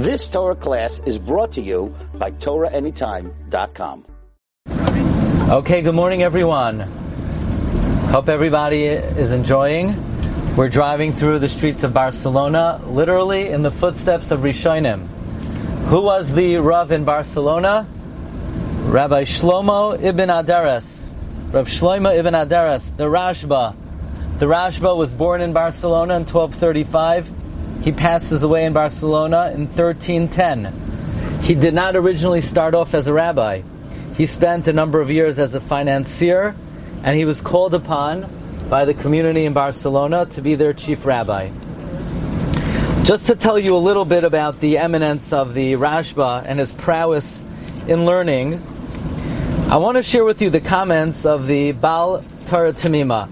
This Torah class is brought to you by TorahAnytime.com. Okay, good morning, everyone. Hope everybody is enjoying. We're driving through the streets of Barcelona, literally in the footsteps of Rishonim. Who was the Rav in Barcelona? Rabbi Shlomo ibn Adaras. Rav Shlomo ibn Adaras, the Rashba. The Rashba was born in Barcelona in 1235. He passes away in Barcelona in 1310. He did not originally start off as a rabbi. He spent a number of years as a financier, and he was called upon by the community in Barcelona to be their chief rabbi. Just to tell you a little bit about the eminence of the Rashba and his prowess in learning, I want to share with you the comments of the Baal Torah Tamima.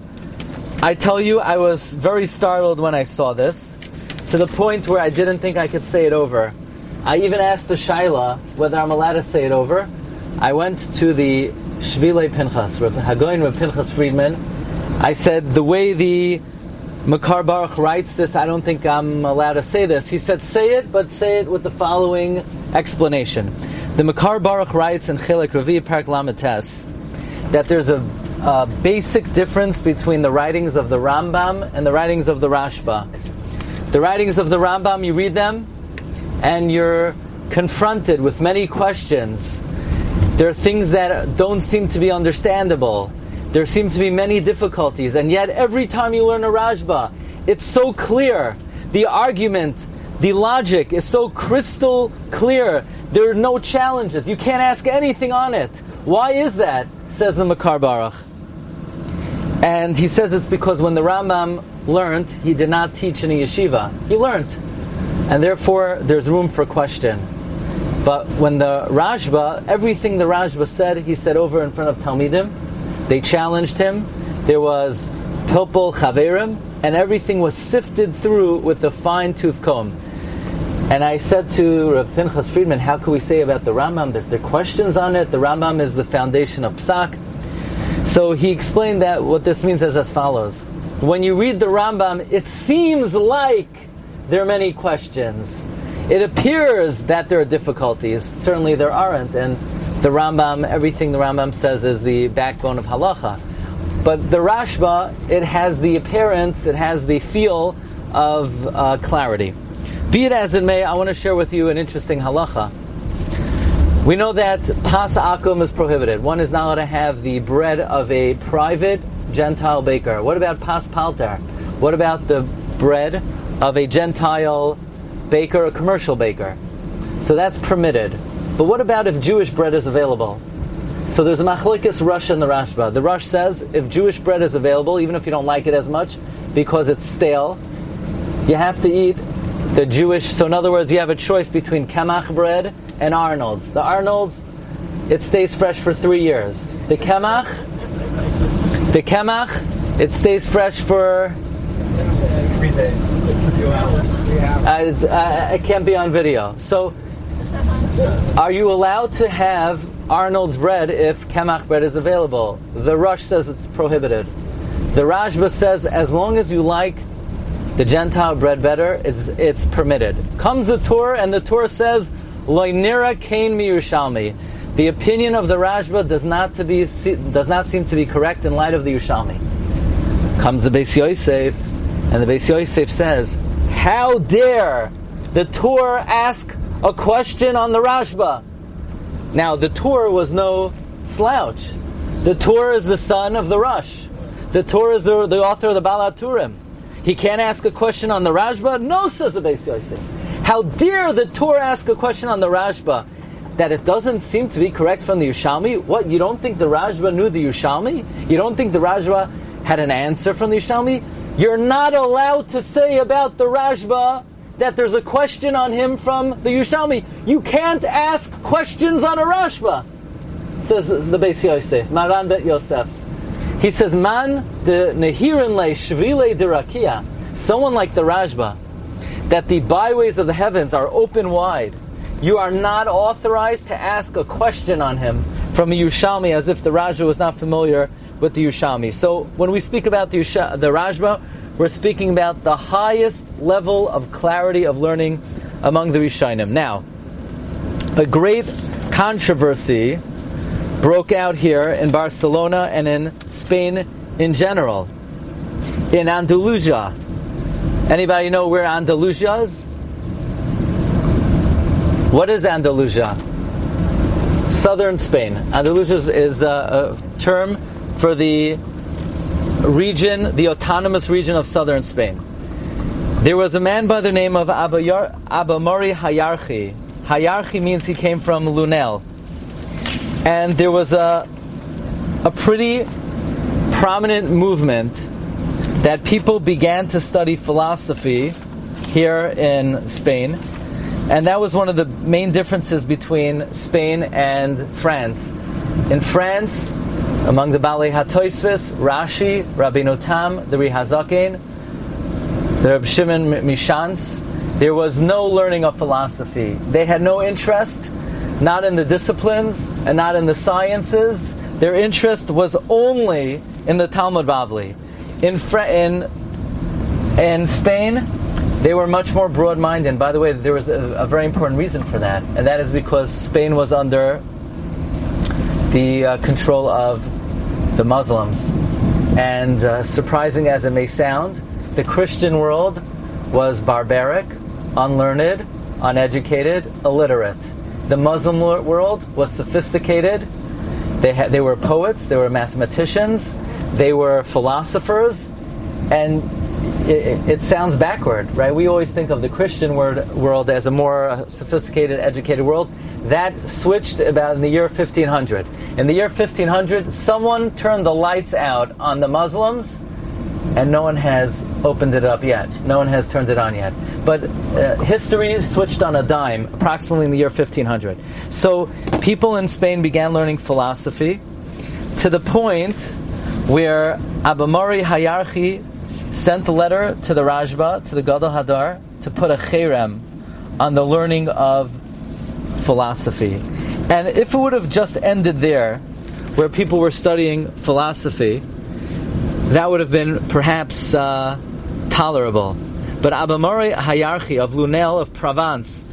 I tell you, I was very startled when I saw this, to the point where I didn't think I could say it over. I even asked the Shaila whether I'm allowed to say it over. I went to the Shvile Pinchas, with Hagoin with Pinchas Friedman. I said, the way the Mekor Baruch writes this, I don't think I'm allowed to say this. He said, say it, but say it with the following explanation. The Mekor Baruch writes in Chilek Ravi Parak Lamates that there's a, a, basic difference between the writings of the Rambam and the writings of the Rashba. The writings of the Rambam, you read them, and you're confronted with many questions. There are things that don't seem to be understandable. There seem to be many difficulties, and yet every time you learn a Rashba, it's so clear. The argument, the logic is so crystal clear there are no challenges. You can't ask anything on it. Why is that? Says the Mekor Baruch. And he says it's because when the Rambam learned, he did not teach in a yeshiva. He learned. And therefore, there's room for question. But when the Rashba, everything the Rashba said, he said over in front of Talmidim. They challenged him. There was Pilpul Chaverim, and everything was sifted through with a fine tooth comb. And I said to Rav Pinchas Friedman, how can we say about the Rambam? There, there are questions on it. The Rambam is the foundation of Psak. So he explained that what this means is as follows. When you read the Rambam, it seems like there are many questions. It appears that there are difficulties. Certainly there aren't. And the Rambam, everything the Rambam says is the backbone of halacha. But the Rashba, it has the appearance, it has the feel of uh, clarity. Be it as it may, I want to share with you an interesting halacha. We know that pas akum is prohibited. One is not allowed to have the bread of a private Gentile baker. What about pas palter? What about the bread of a Gentile baker, a commercial baker? So that's permitted. But what about if Jewish bread is available? So there's a machlokes Rosh in the Rashba. The Rosh says if Jewish bread is available, even if you don't like it as much, because it's stale, you have to eat the Jewish. So in other words, you have a choice between Kemach bread and Arnold's. The Arnold's, it stays fresh for three years. The Kemach, the Kemach, it stays fresh for. Three days. I, uh, I, can't be on video. So, are you allowed to have Arnold's bread if Kemach bread is available? The Rosh says it's prohibited. The Rashba says as long as you like the Gentile bread better, it's, it's permitted. Comes the Tur, and the Tur says, Loinira kain mi The opinion of the Rashba does not, to be, does not seem to be correct in light of the Yerushalmi. Comes the Beis Yosef, and the Beis Yosef says, How dare the Tur ask a question on the Rashba? Now, the Tur was no slouch. The Tur is the son of the Rosh. The Tur is the, the author of the Baal HaTurim. He can't ask a question on the Rashba? No, says the Beis Yosef. How dare the Tur ask a question on the Rashba that it doesn't seem to be correct from the Yerushalmi? What, you don't think the Rashba knew the Yerushalmi? You don't think the Rashba had an answer from the Yerushalmi? You're not allowed to say about the Rashba that there's a question on him from the Yerushalmi. You can't ask questions on a Rashba, says the Beis Yosef, Maran Bet Yosef. He says, Man the nehirin le shvile dirakia, someone like the Rashba, that the byways of the heavens are open wide. You are not authorized to ask a question on him from a Yerushalmi as if the Raja was not familiar with the Yerushalmi. So when we speak about the, Yusha, the Rashba, we're speaking about the highest level of clarity of learning among the Rishonim. Now, a great controversy broke out here in Barcelona and in Spain in general. In Andalusia. Anybody know where Andalusia is? What is Andalusia? Southern Spain. Andalusia is a, uh, a term for the region, the autonomous region of southern Spain. There was a man by the name of Abba Mari Hayarchi. Hayarchi means he came from Lunel. And there was a, a pretty prominent movement that people began to study philosophy here in Spain. And that was one of the main differences between Spain and France. In France, among the Balei HaToisvis, Rashi, Rabbeinu Tam, the Ri HaZaken, the Reb Shimon Mishans, there was no learning of philosophy. They had no interest, not in the disciplines and not in the sciences. Their interest was only in the Talmud Bavli. In, in, in Spain, they were much more broad-minded. And By the way, there was a, a, very important reason for that, and that is because Spain was under the uh, control of the Muslims. And uh, surprising as it may sound, the Christian world was barbaric, unlearned, uneducated, illiterate. The Muslim world was sophisticated. They, had, they were poets, they were mathematicians, they were philosophers, and it, it, sounds backward, right? We always think of the Christian word, world as a more sophisticated, educated world. That switched about in the year 1500. In the year 1500, someone turned the lights out on the Muslims and no one has opened it up yet. No one has turned it on yet. But uh, history switched on a dime approximately in the year 1500. So people in Spain began learning philosophy to the point where Abba Mari Hayarchi sent a letter to the Rashba, to the Gadol Hadar, to put a cherem on the learning of philosophy. And if it would have just ended there, where people were studying philosophy, that would have been perhaps uh, tolerable. But Abba Mari Hayarchi of Lunel of Provence,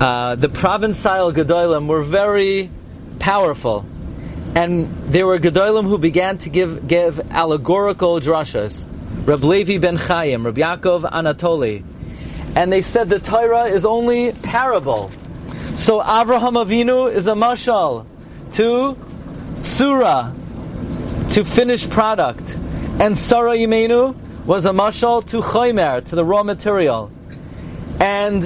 uh, the Provençal Gedolim were very powerful. And there were Gedolim who began to give, give allegorical drashas. Reb Levi ben Chaim, Reb Yaakov Anatoli. And they said the Torah is only parable. So Avraham Avinu is a mashal to surah, to finished product. And Sarah Imenu was a mashal to chaymer, to the raw material. And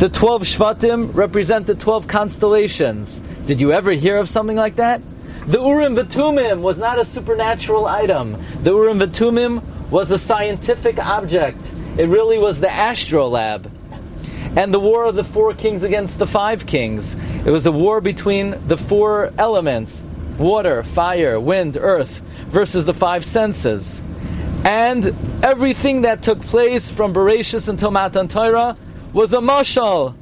the 12 Shvatim represent the 12 constellations. Did you ever hear of something like that? The Urim Vitumim was not a supernatural item. The Urim Vitumim was a scientific object. It really was the astrolabe. And the war of the four kings against the five kings. It was a war between the four elements water, fire, wind, earth versus the five senses. And everything that took place from Bereshis until Matan Torah was a mashal.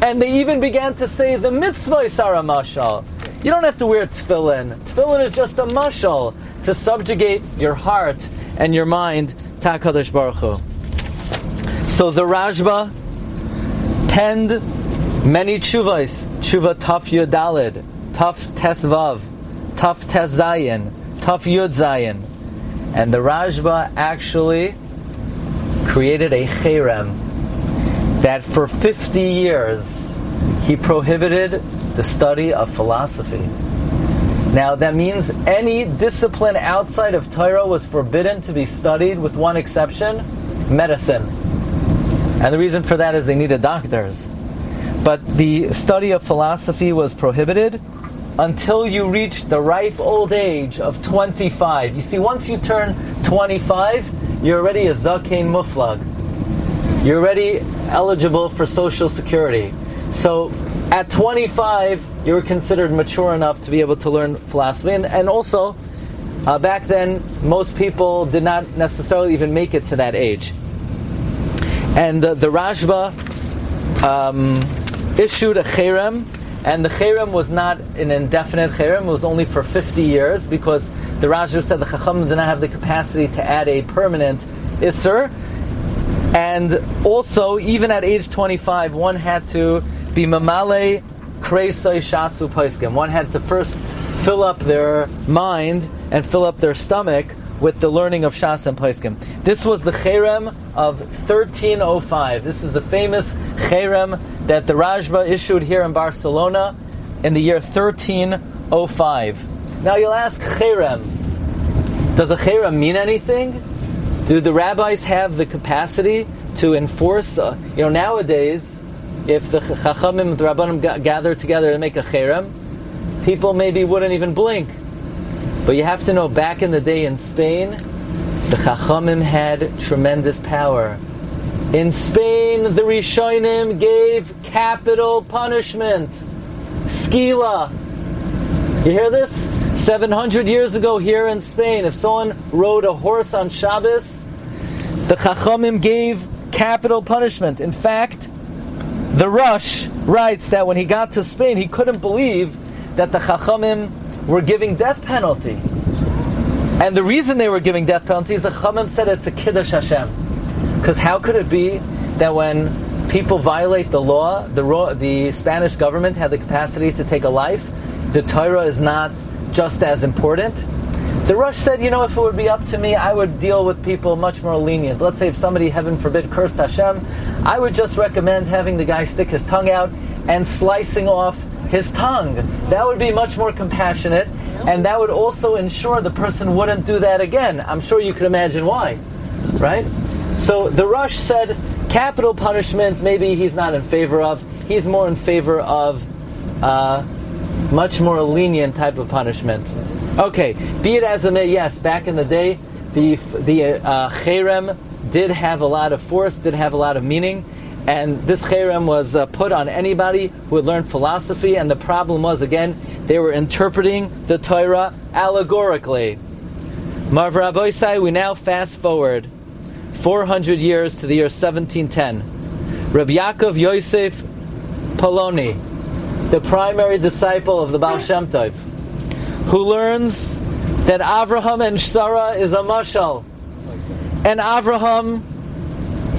And they even began to say the mitzvahs are a mashal. You don't have to wear tefillin. Tefillin is just a mashal to subjugate your heart and your mind to HaKadosh Baruch Hu. So the Rashba penned many tshuvas. Tshuva Taf Yud Dalid, Taf Tesvav, Taf Tes Zayin, Taf Yud Zayin. And the Rashba actually created a cherem that for 50 years he prohibited the study of philosophy. Now that means any discipline outside of Torah was forbidden to be studied with one exception, medicine. And the reason for that is they needed doctors. But the study of philosophy was prohibited until you reach the ripe old age of 25. You see, once you turn 25, you're already a Zakein Muflag. You're already eligible for Social Security. So at 25, you were considered mature enough to be able to learn philosophy. And, and also, uh, back then, most people did not necessarily even make it to that age. And the Rashba um, issued a cherem and the cherem was not an indefinite cherem; it was only for 50 years because the Rashba said the Chacham did not have the capacity to add a permanent isser. And also, even at age 25, one had to be mamale shasu. One had to first fill up their mind and fill up their stomach with the learning of Shas and Paiskim. This was the Cherem of 1305. This is the famous Cherem that the Rashba issued here in Barcelona in the year 1305. Now you'll ask, Cherem, does a Cherem mean anything? Do the rabbis have the capacity to enforce? Uh, you know, nowadays, if the Chachamim, the Rabbanim gather together and make a Cherem, people maybe wouldn't even blink. But you have to know, back in the day in Spain, the Chachamim had tremendous power. In Spain, the Rishonim gave capital punishment. Skila. You hear this? 700 years ago here in Spain, if someone rode a horse on Shabbos, the Chachamim gave capital punishment. In fact, the Rosh writes that when he got to Spain, he couldn't believe that the Chachamim were giving death penalty. And the reason they were giving death penalty is the Chachamim said it's a Kiddush Hashem. Because how could it be that when people violate the law, the, the Spanish government had the capacity to take a life, the Torah is not just as important? The Rosh said, you know, if it would be up to me, I would deal with people much more lenient. Let's say if somebody, heaven forbid, cursed Hashem, I would just recommend having the guy stick his tongue out and slicing off his tongue. That would be much more compassionate, and that would also ensure the person wouldn't do that again. I'm sure you could imagine why, right? So the Rosh said capital punishment, maybe he's not in favor of. He's more in favor of uh, much more lenient type of punishment. Okay, be it as it may, yes, back in the day, the the uh, did have a lot of force, did have a lot of meaning. And this cherem was uh, put on anybody who had learned philosophy, and the problem was, again, they were interpreting the Torah allegorically. Marv Rabbeisai, we now fast forward 400 years to the year 1710. Rabbi Yaakov Yosef Poloni, the primary disciple of the Baal Shem Tov, who learns that Avraham and Sarah is a mashal, and Avraham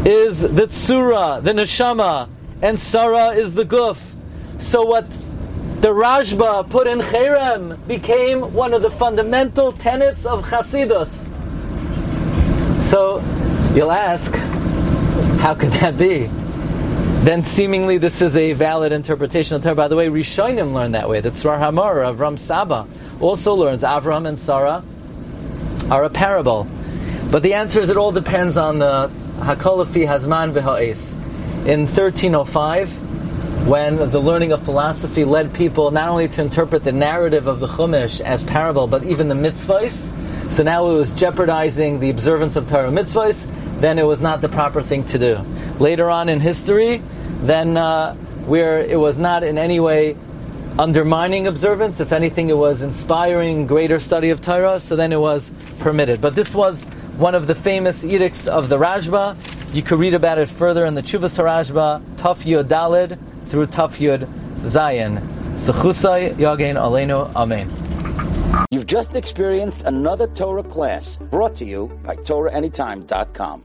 is the tsura, the neshama, and Sarah is the guf. So what the Rashba put in Cherem became one of the fundamental tenets of Chasidus. So you'll ask, how could that be? Then seemingly this is a valid interpretation of Torah. By the way, Rishonim learned that way. The Tzror HaMor of Saba also learns Avram and Sarah are a parable. But the answer is it all depends on the Hakolafi Hazman v'ha'es. In 1305, when the learning of philosophy led people not only to interpret the narrative of the Chumash as parable, but even the mitzvahs, so now it was jeopardizing the observance of Torah mitzvahs, then it was not the proper thing to do. Later on in history, then uh, where it was not in any way undermining observance, if anything, it was inspiring greater study of Torah, so then it was permitted. But this was one of the famous edicts of the Rashba. You could read about it further in the Chuvas Rashba, Taf Yud Dalid through Taf Yud Zayin. Zechusay Yagein Aleinu Amen. You've just experienced another Torah class brought to you by TorahAnytime.com.